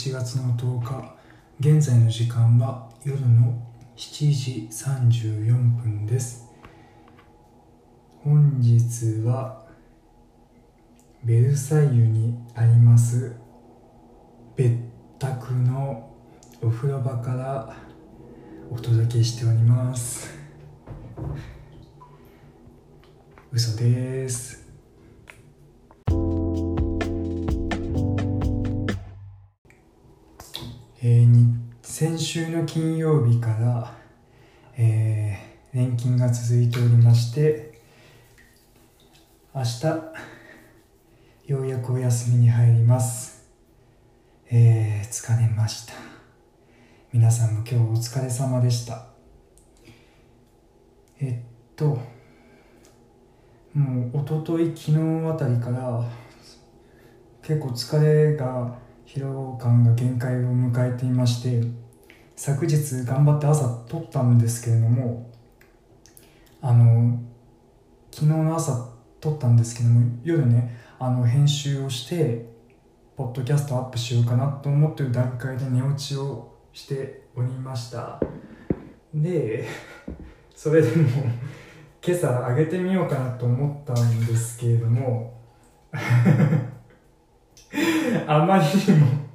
11月の10日現在の時間は夜の7時34分です。本日はベルサイユにあります別宅のお風呂場からお届けしております。嘘です。先週の金曜日から、えー連勤が続いておりまして明日ようやくお休みに入ります。えー、疲れました。皆さんも今日お疲れ様でした。えっともう一昨日昨日あたりから結構疲れが疲労感が限界を迎えていまして昨日頑張って朝撮ったんですけれどもあの昨日の朝撮ったんですけども夜ねあの編集をしてポッドキャストアップしようかなと思ってる段階で寝落ちをしておりました。でそれでも今朝上げてみようかなと思ったんですけれども あまりにも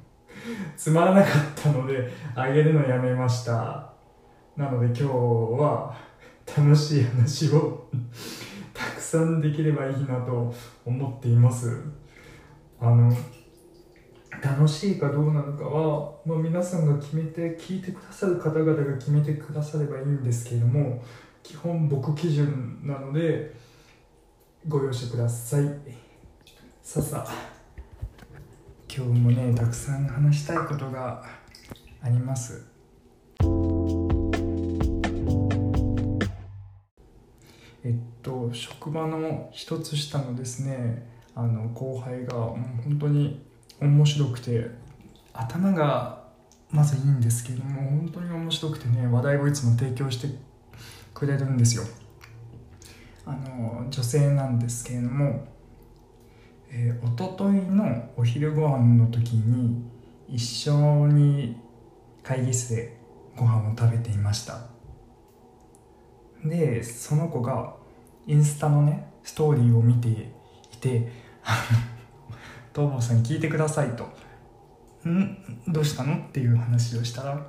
つまらなかったので上げるのやめました。なので今日は楽しい話を たくさんできればいいなと思っています。あの楽しいかどうなのかは、まあ、皆さんが決めて聞いてくださる方々が決めてくださればいいんですけれども基本僕基準なのでご容赦ください。さあさ。今日もねたくさん話したいことがあります。えっと職場の一つ下のですねあの後輩がもう本当に面白くて頭がまずいいんですけども本当に面白くてね話題をいつも提供してくれるんですよ。あの女性なんですけれどもえー、一昨日のお昼ご飯の時に一緒に会議室でご飯を食べていました。でその子がインスタのねストーリーを見ていて「東坊さん聞いてください」と「ん？どうしたの?」っていう話をしたら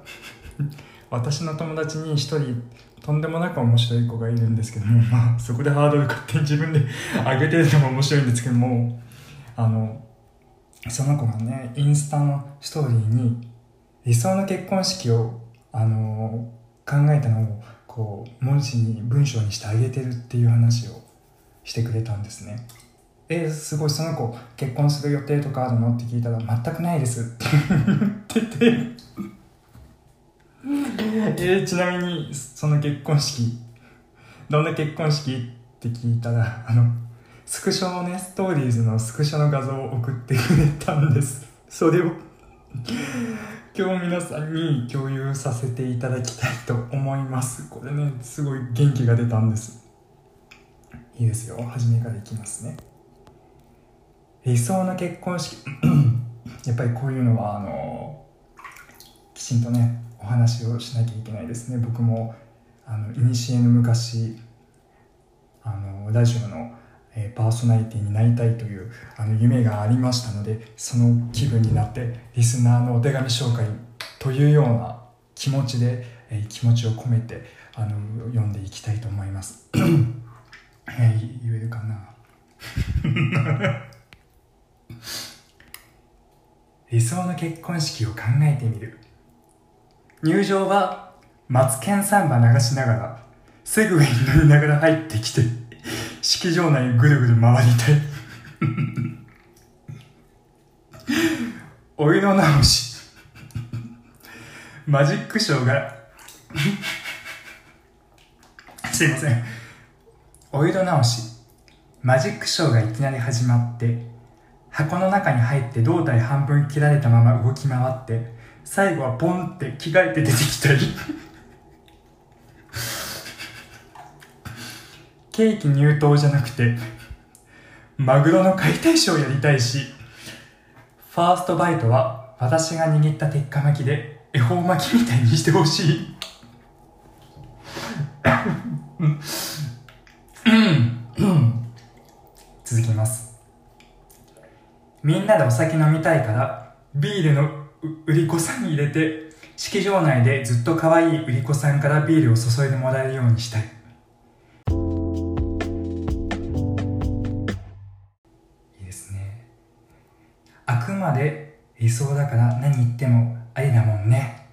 私の友達に一人とんでもなく面白い子がいるんですけども、まあ、そこでハードル勝手に自分で上げてるのも面白いんですけどもあのその子がねインスタのストーリーに理想の結婚式をあの考えたのをこう文字に文章にしてあげてるっていう話をしてくれたんですね。えすごいその子結婚する予定とかあるの？って聞いたら全くないです。って言って。てえちなみにその結婚式どんな結婚式？って聞いたらあのスクショのね、ストーリーズのスクショの画像を送ってくれたんです。それを今日皆さんに共有させていただきたいと思います。これね、すごい元気が出たんです。いいですよ。初めからいきますね。理想の結婚式。やっぱりこういうのは、あの、きちんとね、お話をしなきゃいけないですね。僕も、あの、いにしえの昔、あの、ラジオのえパーソナリティになりたいというあの夢がありましたのでその気分になってリスナーのお手紙紹介というような気持ちで、え気持ちを込めてあの読んでいきたいと思います、えー言えるかな？理想の結婚式を考えてみる。入場はマツケンサンバ流しながらセグウェイ乗りながら入ってきて。式場内ぐるぐる回りたい。お色直し。マジックショーが。すいません。お色直し。マジックショーがいきなり始まって箱の中に入って胴体半分切られたまま動き回って最後はポンって着替えて出てきたりケーキ入刀じゃなくてマグロの解体ショーやりたいしファーストバイトは私が握った鉄火巻きで恵方巻きみたいにしてほしい。続きます。みんなでお酒飲みたいからビールの売り子さんに入れて式場内でずっと可愛い売り子さんからビールを注いでもらえるようにしたい。まで理想だから何言ってもありだもんね。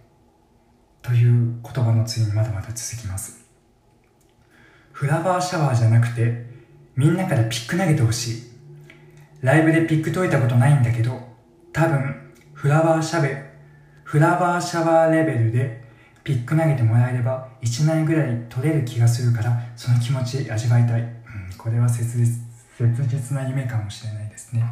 という言葉の次にまだまだ続きます。フラワーシャワーじゃなくてみんなからピック投げてほしい。ライブでピック解いたことないんだけど多分フラワーシャベフラワーシャワーレベルでピック投げてもらえれば1枚ぐらい取れる気がするからその気持ち味わいたい、うん、これは切実な夢かもしれないですね。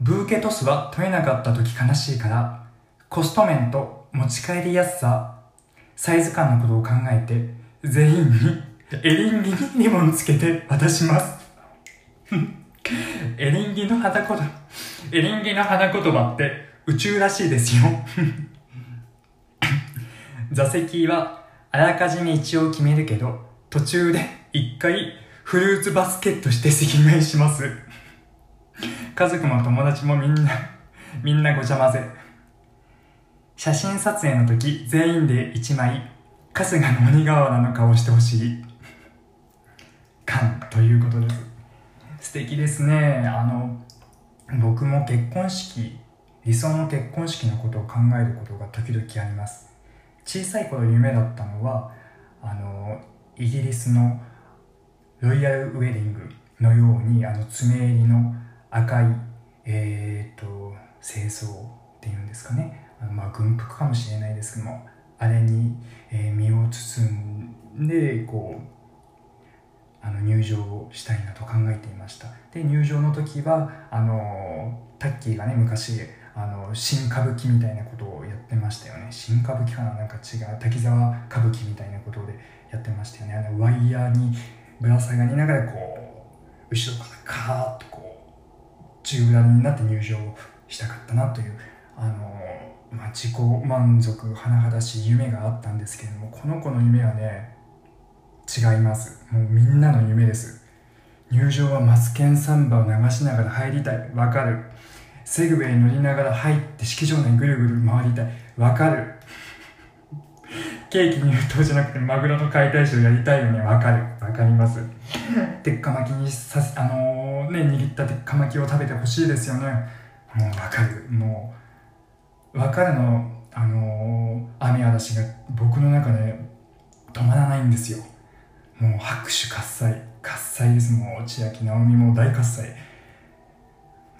ブーケトスは取れなかった時悲しいからコスト面と持ち帰りやすさサイズ感のことを考えて全員に エリンギにリボンつけて渡します。エリンギの花言葉エリンギの花言葉って宇宙らしいですよ。座席はあらかじめ一応決めるけど途中で一回フルーツバスケットして席替えします。家族も友達もみんな みんなごちゃ混ぜ。写真撮影の時全員で1枚春日の鬼瓦の顔してほしい。感ということです。素敵ですね。あの僕も結婚式理想の結婚式のことを考えることが時々あります。小さい頃夢だったのはあのイギリスのロイヤルウェディングのようにあの爪襟の赤いえー、っと清掃っていうんですかね。あのまあ軍服かもしれないですけどもあれに、え、身を包んでこうあの入場をしたいなと考えていました。で入場の時はあのタッキーがね昔あの新歌舞伎みたいなことをやってましたよね。新歌舞伎かな？なんか違う。滝沢歌舞伎みたいなことでやってましたよね。あのワイヤーにぶら下がりながらこう後ろからカーッとこう中裏になって入場したかったなというあの、まあ、自己満足甚だしい夢があったんですけれどもこの子の夢はね違います。もうみんなの夢です。入場はマツケンサンバを流しながら入りたい。わかる。セグウェイ乗りながら入って式場内ぐるぐる回りたい。わかる。ケーキ入刀じゃなくてマグロの解体ショーやりたいよね。わかる。わかります。鉄火巻きにさあのー、ね握った鉄火巻きを食べてほしいですよね。もうわかる。もうわかるのあのー、雨嵐が僕の中で止まらないんですよ。もう拍手喝采。喝采です。もう千秋直美も大喝采。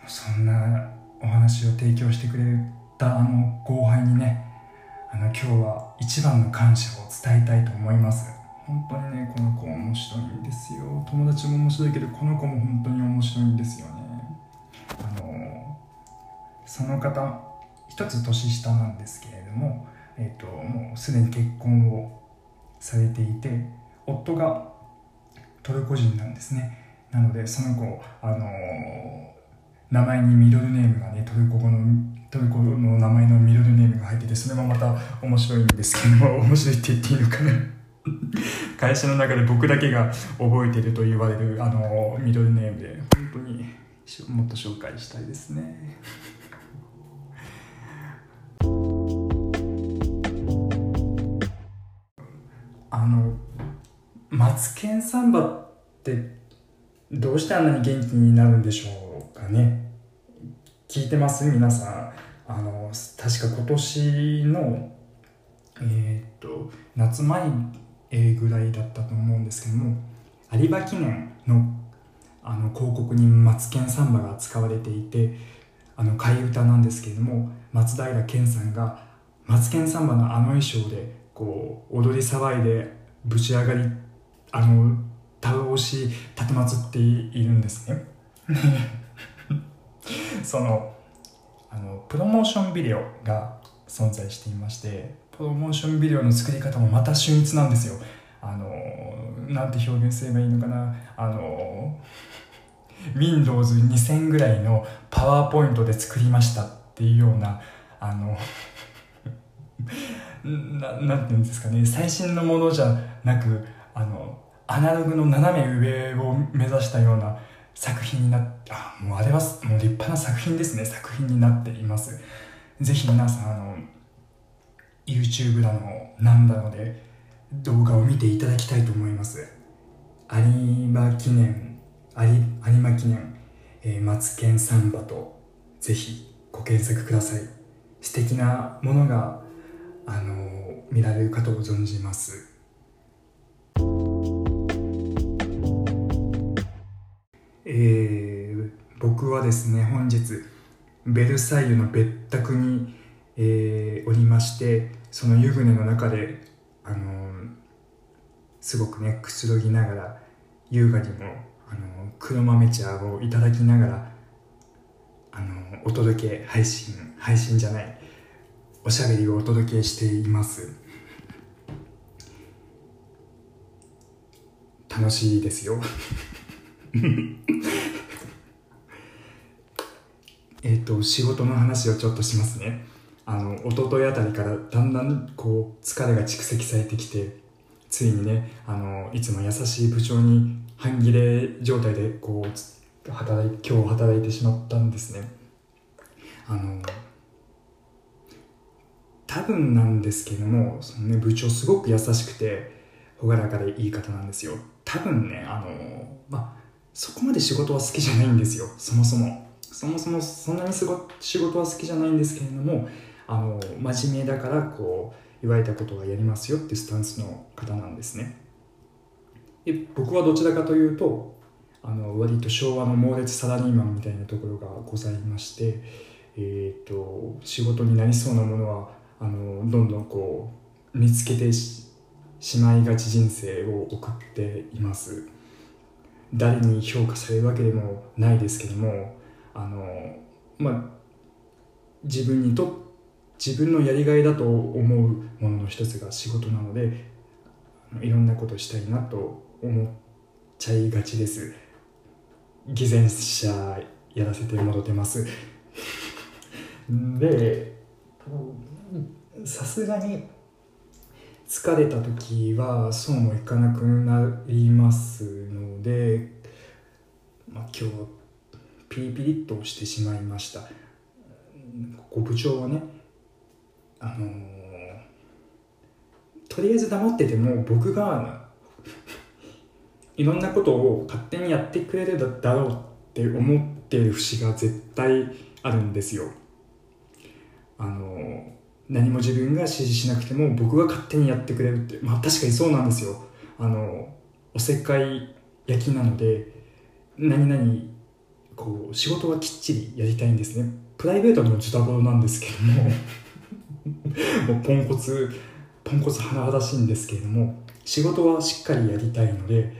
そんなお話を提供してくれたあの後輩にねあの今日は一番の感謝を伝えたいと思います本当にねこの子面白いんですよ。友達も面白いけどこの子も本当に面白いんですよね。あのその方一つ年下なんですけれどもえっ、ー、ともうすでに結婚をされていて夫がトルコ人なんですね。なのでその子あの名前にミドルネームがねトルコ語のトルコの名前のミドルネームが入っててそれもまた面白いんですけども面白いって言っていいのかな。会社の中で僕だけが覚えてると言われるあのミドルネームで本当にもっと紹介したいですね。あのマツケンサンバってどうしてあんなに元気になるんでしょうかね。聞いてます？皆さん。あの確か今年のえっ、と夏前ぐらいだったと思うんですけども有馬記念のあの広告に「マツケンサンバ」が使われていてあの替え歌なんですけれども松平健さんが「マツケンサンバ」のあの衣装でこう踊り騒いでぶち上がりあの倒し立てまつっているんですね。そのあのプロモーションビデオが存在していましてプロモーションビデオの作り方もまた秀逸なんですよ。あのなんて表現すればいいのかな。あの Windows2000 ぐらいのパワーポイントで作りましたっていうようなあの ななんていうんですかね。最新のものじゃなくあのアナログの斜め上を目指したような作品になってあもうあれはもう立派な作品ですね。作品になっています。ぜひ皆さんあの YouTube だのなんだので動画を見ていただきたいと思います。有馬記念有有馬記念、えー、マツケンサンバとぜひご検索ください。素敵なものがあの見られるかと存じます。えー、僕はですね本日ベルサイユの別宅に、えー、おりましてその湯船の中で、あのー、すごくねくつろぎながら優雅にも、あのー、黒豆茶をいただきながら、あのー、お届け配信配信じゃないおしゃべりをお届けしています。楽しいですよ。えっと仕事の話をちょっとしますね。あの一昨日あたりからだんだんこう疲れが蓄積されてきてついにねあのいつも優しい部長に半切れ状態でこう働い今日働いてしまったんですね。あの多分なんですけどもその、ね、部長すごく優しくて朗らかでいい方なんですよ。多分ねあのまあそこまで仕事は好きじゃないんですよ。そもそも。そもそもそんなにすご仕事は好きじゃないんですけれどもあの真面目だからこう言われたことはやりますよっていうスタンスの方なんですね。で僕はどちらかというとあの割と昭和の猛烈サラリーマンみたいなところがございまして、えーと、仕事になりそうなものはあのどんどんこう見つけてしまいがち人生を送っています。誰に評価されるわけでもないですけどもあのまあ自分にと自分のやりがいだと思うものの一つが仕事なのでいろんなことしたいなと思っちゃいがちです。偽善者やらせてもろてます。でさすがに疲れた時はそうもいかなくなりますので、まあ、今日ピリピリっとしてしまいました。ご部長はねあのー、とりあえず黙ってても僕が いろんなことを勝手にやってくれるだろうって思ってる節が絶対あるんですよ。あの何も自分が指示しなくても僕が勝手にやってくれるってまあ確かにそうなんですよ。あのおせっかい焼きなので何々こう仕事はきっちりやりたいんですね。プライベートのズタボロなんですけども。もうポンコツポンコツ甚だしいんですけれども。仕事はしっかりやりたいので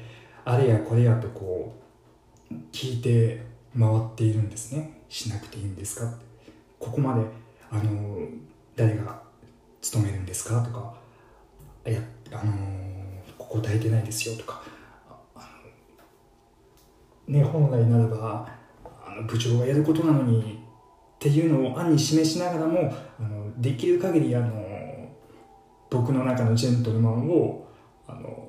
あれやこれやとこう聞いて回っているんですね。しなくていいんですか。ってここまであの誰が勤めるんですかとか。いやあのー、ここ答えてないですよとか。ね本来ならば部長がやることなのにっていうのを案に示しながらもあのできる限りあの僕の中のジェントルマンをあの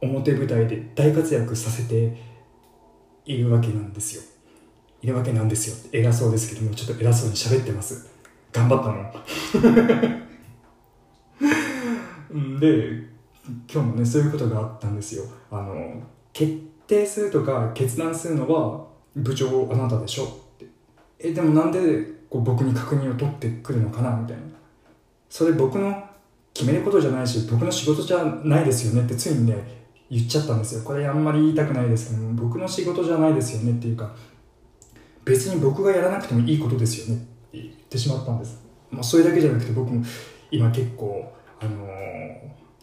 表舞台で大活躍させているわけなんですよ。いるわけなんですよ。偉そうですけどもちょっと偉そうに喋ってます。頑張ったの。で今日もねそういうことがあったんですよ。あの決定するとか決断するのは部長あなたでしょ？って。えでもなんでこう僕に確認を取ってくるのかな？みたいな。それ僕の決めることじゃないし僕の仕事じゃないですよね？ってついにね言っちゃったんですよ。これあんまり言いたくないですけど僕の仕事じゃないですよね？っていうか別に僕がやらなくてもいいことですよね？って言ってしまったんです、まあ、それだけじゃなくて僕も今結構、あのー、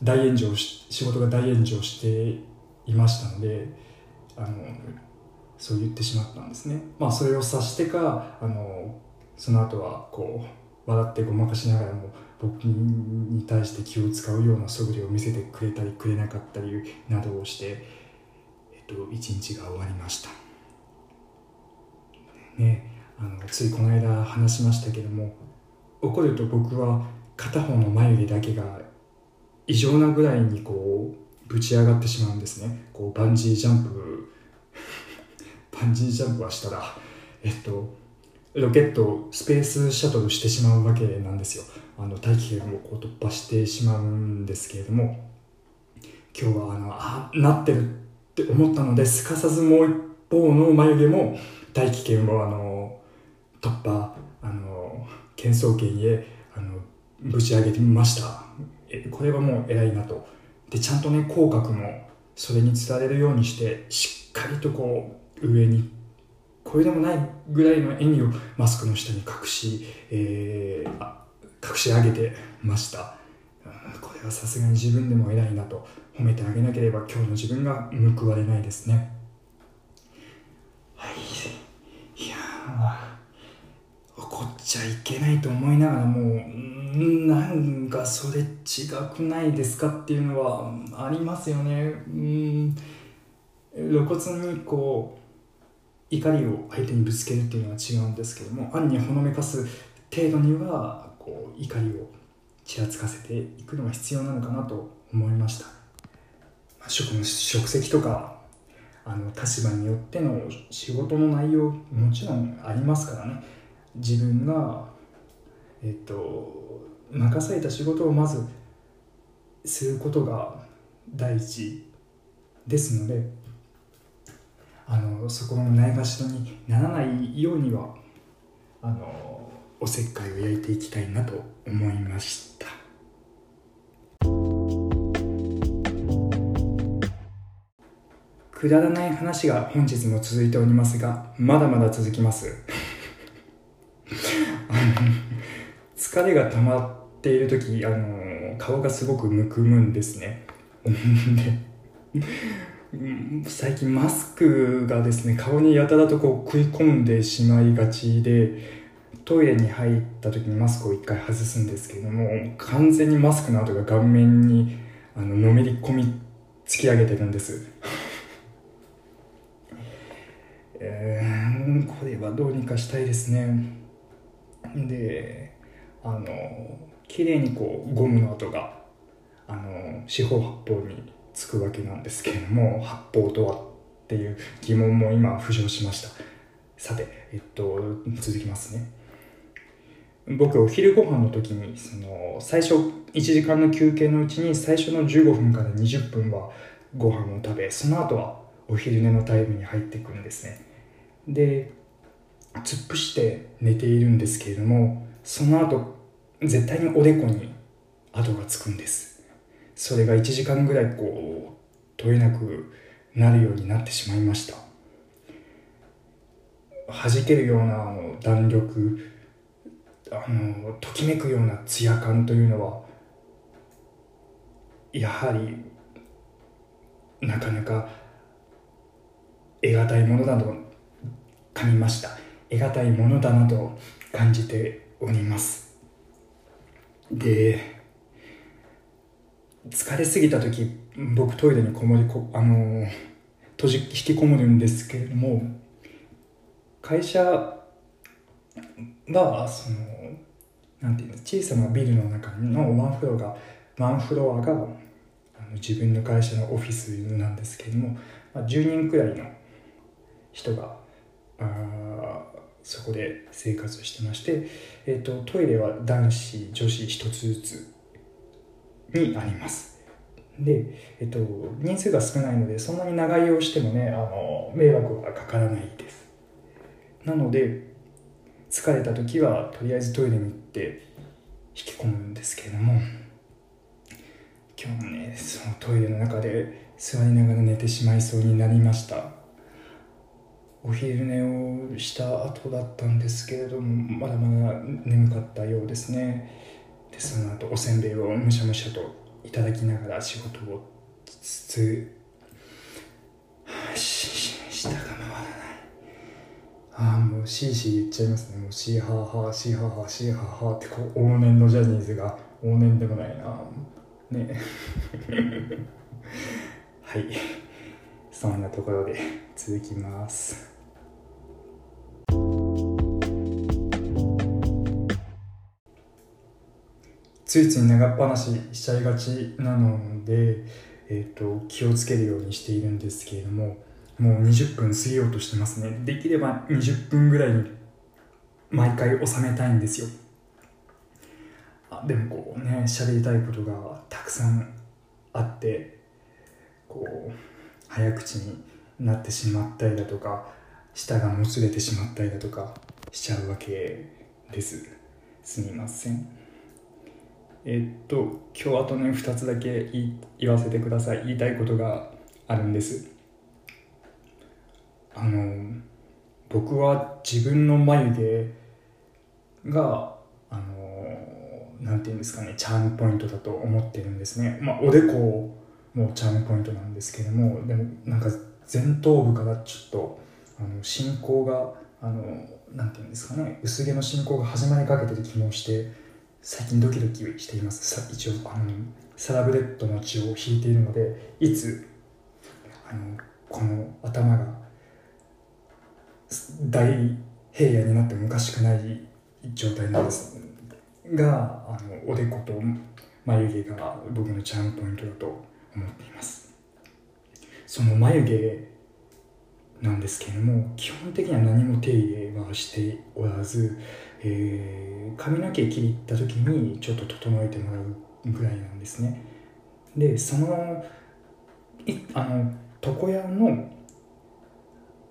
大炎上し仕事が大炎上していましたので、あの、そう言ってしまったんですね。まあそれを察してか、あの、その後はこう笑ってごまかしながらも僕に対して気を使うような素振りを見せてくれたりくれなかったりなどをして、えっと、一日が終わりました。ねあのついこの間話しましたけども怒ると僕は片方の眉毛だけが異常なぐらいにこうぶち上がってしまうんですね。こうバンジージャンプバンジージャンプはしたらえっとロケットをスペースシャトルしてしまうわけなんですよ。あの大気圏をこう突破してしまうんですけれども今日はあのあなってるって思ったのですかさずもう一方の眉毛も大気圏をあの突破あの喧騒圏へあのぶち上げてみました。これはもう偉いなと。でちゃんとね口角もそれにつられるようにしてしっかりとこう上にこれでもないぐらいの笑みをマスクの下に隠し、えー、隠し上げてました。これはさすがに自分でも偉いなと褒めてあげなければ今日の自分が報われないですね。はい。いや怒っちゃいけないと思いながらもうなんかそれ違くないですかっていうのはありますよね。うん。露骨にこう怒りを相手にぶつけるっていうのは違うんですけども暗にほのめかす程度にはこう怒りをちらつかせていくのが必要なのかなと思いました、まあ、職の職責とかあの立場によっての仕事の内容もちろんありますからね。自分がえっと任された仕事をまずすることが第一ですのであのそこのないがしろにならないようにはあのおせっかいを焼いていきたいなと思いました。くだらない話が本日も続いておりますがまだまだ続きます。疲れが溜まっている時あの顔がすごくむくむんですね。で。最近マスクがですね顔にやたらとこう食い込んでしまいがちでトイレに入った時にマスクを一回外すんですけども完全にマスクの跡が顔面にあののめり込み突き上げてるんです。えー、これはどうにかしたいですね。であの綺麗にこうゴムの跡があの四方八方につくわけなんですけれども八方とはっていう疑問も今浮上しました。さてえっと続きますね。僕お昼ご飯の時にその最初1時間の休憩のうちに最初の15分から20分はご飯を食べその後はお昼寝のタイムに入ってくるんですね。で突っ伏して寝ているんですけれどもその後絶対におでこに跡がつくんです。それが1時間ぐらいこう取れなくなるようになってしまいました。弾けるような弾力あのときめくようなツヤ感というのはやはりなかなか得難いものだと感じました。得難いものだなと感じております。で疲れすぎた時僕トイレにこもりこあの閉じ引きこもるんですけれども会社はそのなんていうの小さなビルの中のワンフロアがワンフロアがあの自分の会社のオフィスなんですけれども、まあ、10人くらいの人があそこで生活してまして、えーと、トイレは男子女子1つずつにあります。で、えーと、人数が少ないのでそんなに長居をしてもねあの迷惑はかからないです。なので疲れた時はとりあえずトイレに行って引き込むんですけれども今日もねそのトイレの中で座りながら寝てしまいそうになりました。お昼寝をした後だったんですけれどもまだまだ眠かったようですね。でその後おせんべいをむしゃむしゃといただきながら仕事をしつつ下が回らない。ああもうシーシー言っちゃいますね。もうシーハーハーシーハーハーシーハーハーってこう往年のジャニーズが往年でもないな。ね。はい。そんなところで続きます。ついつい長っ話ししちゃいがちなので、えーと、気をつけるようにしているんですけれどももう20分過ぎようとしてますね。できれば20分ぐらいに毎回収めたいんですよ。あでもこうね喋りたいことがたくさんあってこう早口になってしまったりだとか舌がもつれてしまったりだとかしちゃうわけです。すみません。えっと今日あとね2つだけ言わせてください。言いたいことがあるんです。あの僕は自分の眉毛があのなんていうんですかねチャームポイントだと思ってるんですね。まあおでこもチャームポイントなんですけどもでもなんか前頭部からちょっとあの進行があのなんていうんですかね薄毛の進行が始まりかけてる気もして最近ドキドキしています。さ一応あのサラブレッドの血を引いているのでいつあのこの頭が大平野になってもおかしくない状態なんです。があのおでこと眉毛が僕のチャームポイントだと思っています。その眉毛なんですけれども基本的には何も手入れはしておらず、えー、髪の毛切りった時にちょっと整えてもらうぐらいなんですね。でそのいあの床屋の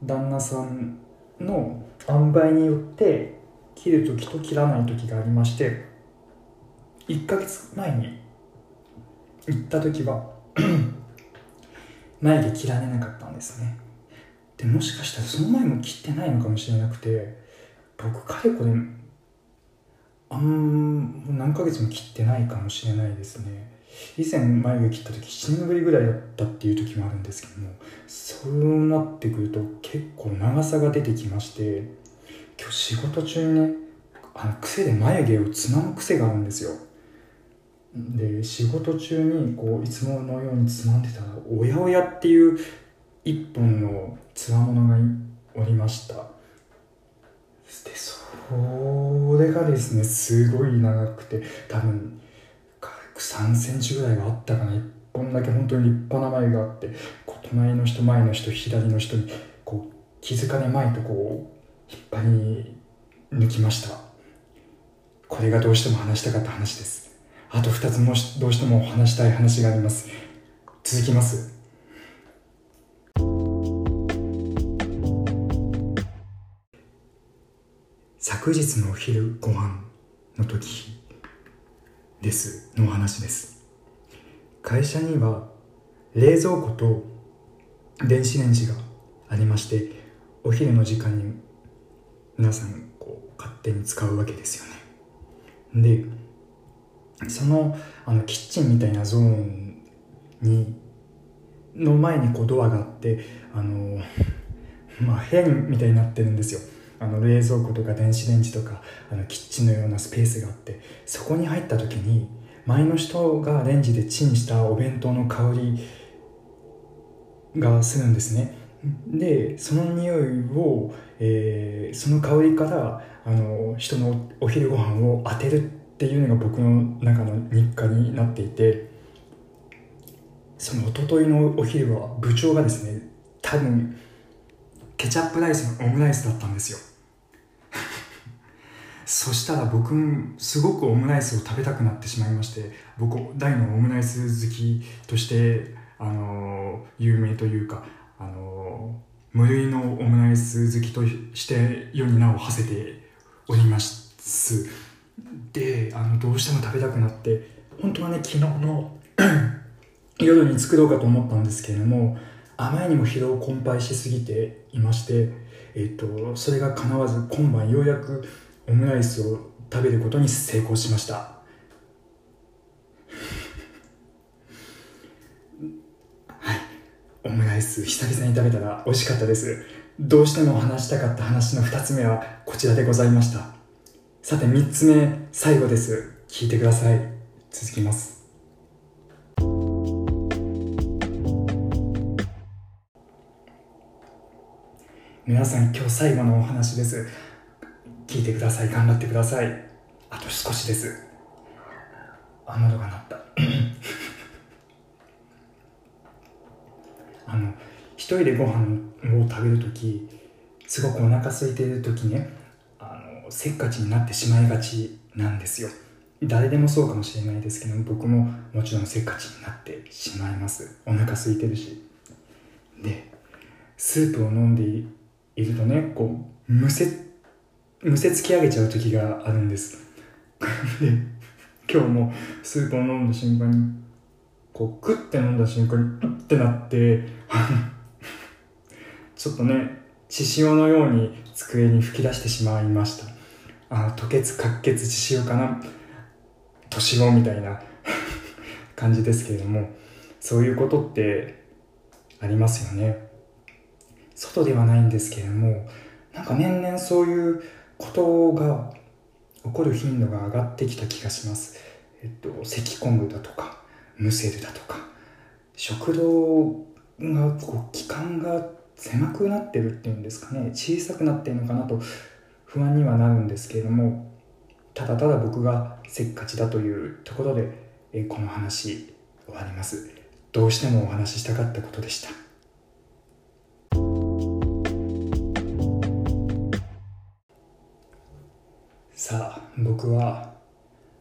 旦那さんの塩梅によって切る時と切らない時がありまして1ヶ月前に行った時は 眉毛切られなかったんですね。でもしかしたらその前も切ってないのかもしれなくて僕かれこれあん何ヶ月も切ってないかもしれないですね。以前眉毛切った時7年ぶりぐらいだったっていう時もあるんですけどもそうなってくると結構長さが出てきまして今日仕事中にねあの癖で眉毛をつまむ癖があるんですよ。で仕事中にこういつものようにつまんでたらおやおやっていう一本のつわものがおりました。でそれがですねすごい長くて多分軽く3センチぐらいはあったかな。1本だけ本当に立派な眉があってこう隣の人前の人左の人にこう気づかねまいとこう引っ張り抜きました。これがどうしても話したかった話です。あと2つもどうしても話したい話があります。続きます。日のお昼ご飯の時ですの話です。会社には冷蔵庫と電子レンジがありましてお昼の時間に皆さんこう勝手に使うわけですよね。でそのあのキッチンみたいなゾーンにの前にこうドアがあってあのまあ部屋みたいになってるんですよ。あの冷蔵庫とか電子レンジとかあのキッチンのようなスペースがあってそこに入った時に前の人がレンジでチンしたお弁当の香りがするんですね。でその匂いを、えー、その香りからあの人のお昼ご飯を当てるっていうのが僕の中の日課になっていてその一昨日のお昼は部長がですね多分ケチャップライスのオムライスだったんですよ。そしたら僕もすごくオムライスを食べたくなってしまいまして僕大のオムライス好きとしてあの有名というかあの無類のオムライス好きとして世に名を馳せております。であのどうしても食べたくなって本当はね昨日の 夜に作ろうかと思ったんですけれどもあまりにも疲労困憊しすぎていまして、えっと、それが叶わず今晩ようやくオムライスを食べることに成功しました。はい。オムライス久々に食べたら美味しかったです。どうしても話したかった話の2つ目はこちらでございました。さて3つ目最後です。聞いてください。続きます。皆さん今日最後のお話です。聞いてください。頑張ってください。あと少しです。雨戸が鳴った。あの一人でご飯を食べる時すごくお腹空いている時ねあのせっかちになってしまいがちなんですよ。誰でもそうかもしれないですけど僕ももちろんせっかちになってしまいます。お腹空いてるし。でスープを飲んでいるとねこうむせっむせつき上げちゃう時があるんです。で今日もスープを飲んだ瞬間にこうクッて飲んだ瞬間にプッてなって ちょっとね血潮のように机に吹き出してしまいました。あ吐血滑血血潮かな？年子みたいな 感じですけれどもそういうことってありますよね。外ではないんですけれどもなんか年々そういうことが起こる頻度が上がってきた気がします。えっと、咳込むだとか、むせるだとか、食道が、こう、気管が狭くなってるっていうんですかね、小さくなってるのかなと不安にはなるんですけれども、ただただ僕がせっかちだというところで、えこの話終わります。どうしてもお話ししたかったことでした。さあ僕は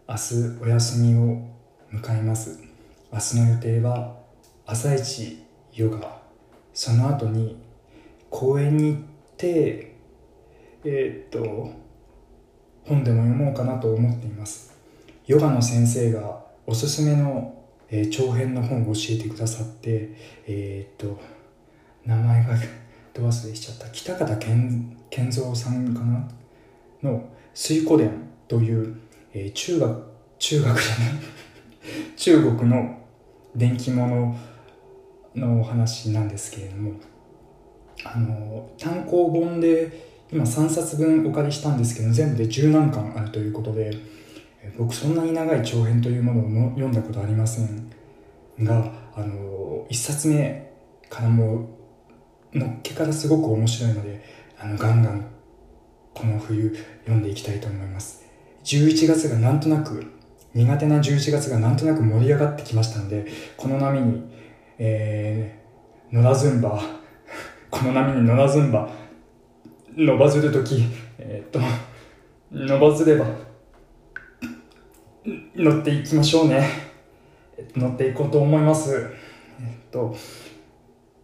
明日お休みを迎えます。明日の予定は朝一ヨガ。その後に公園に行ってえー、っと本でも読もうかなと思っています。ヨガの先生がおすすめの、えー、長編の本を教えてくださってえー、っと名前がど忘れしちゃった。北方健健三さんかな？の水湖伝という、えー、中学、中学じゃない？中国の電気物のお話なんですけれども、あの、単行本で今3冊分お借りしたんですけど、全部で十何巻あるということで、僕そんなに長い長編というものをも読んだことありませんが、あの、1冊目からも、のっけからすごく面白いので、あの、ガンガンこの冬読んでいきたいと思います。11月がなんとなく苦手な11月がなんとなく盛り上がってきましたのでこの波に、えー、乗らずんばこの波に乗らずんば伸ばずるときえー、っと伸ばずれば乗っていきましょうね。乗っていこうと思います。えっと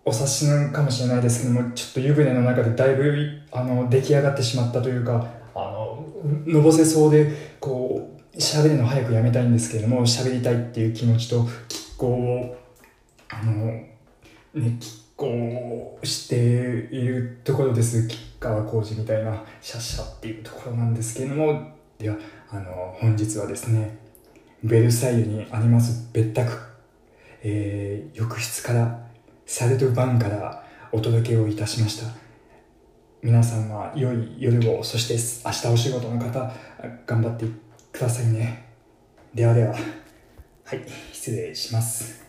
お察しなのかもしれないですけどもちょっと湯船の中でだいぶあの出来上がってしまったというかあののぼせそうでこう喋るの早くやめたいんですけれども喋りたいっていう気持ちと拮抗をあのね拮抗しているところです吉川浩司みたいなシャッシャっていうところなんですけれどもではあの本日はですねベルサイユにあります別宅、えー、浴室からサルドバンからお届けをいたしました。皆さんは良い夜をそして明日お仕事の方頑張ってくださいね。ではでははい失礼します。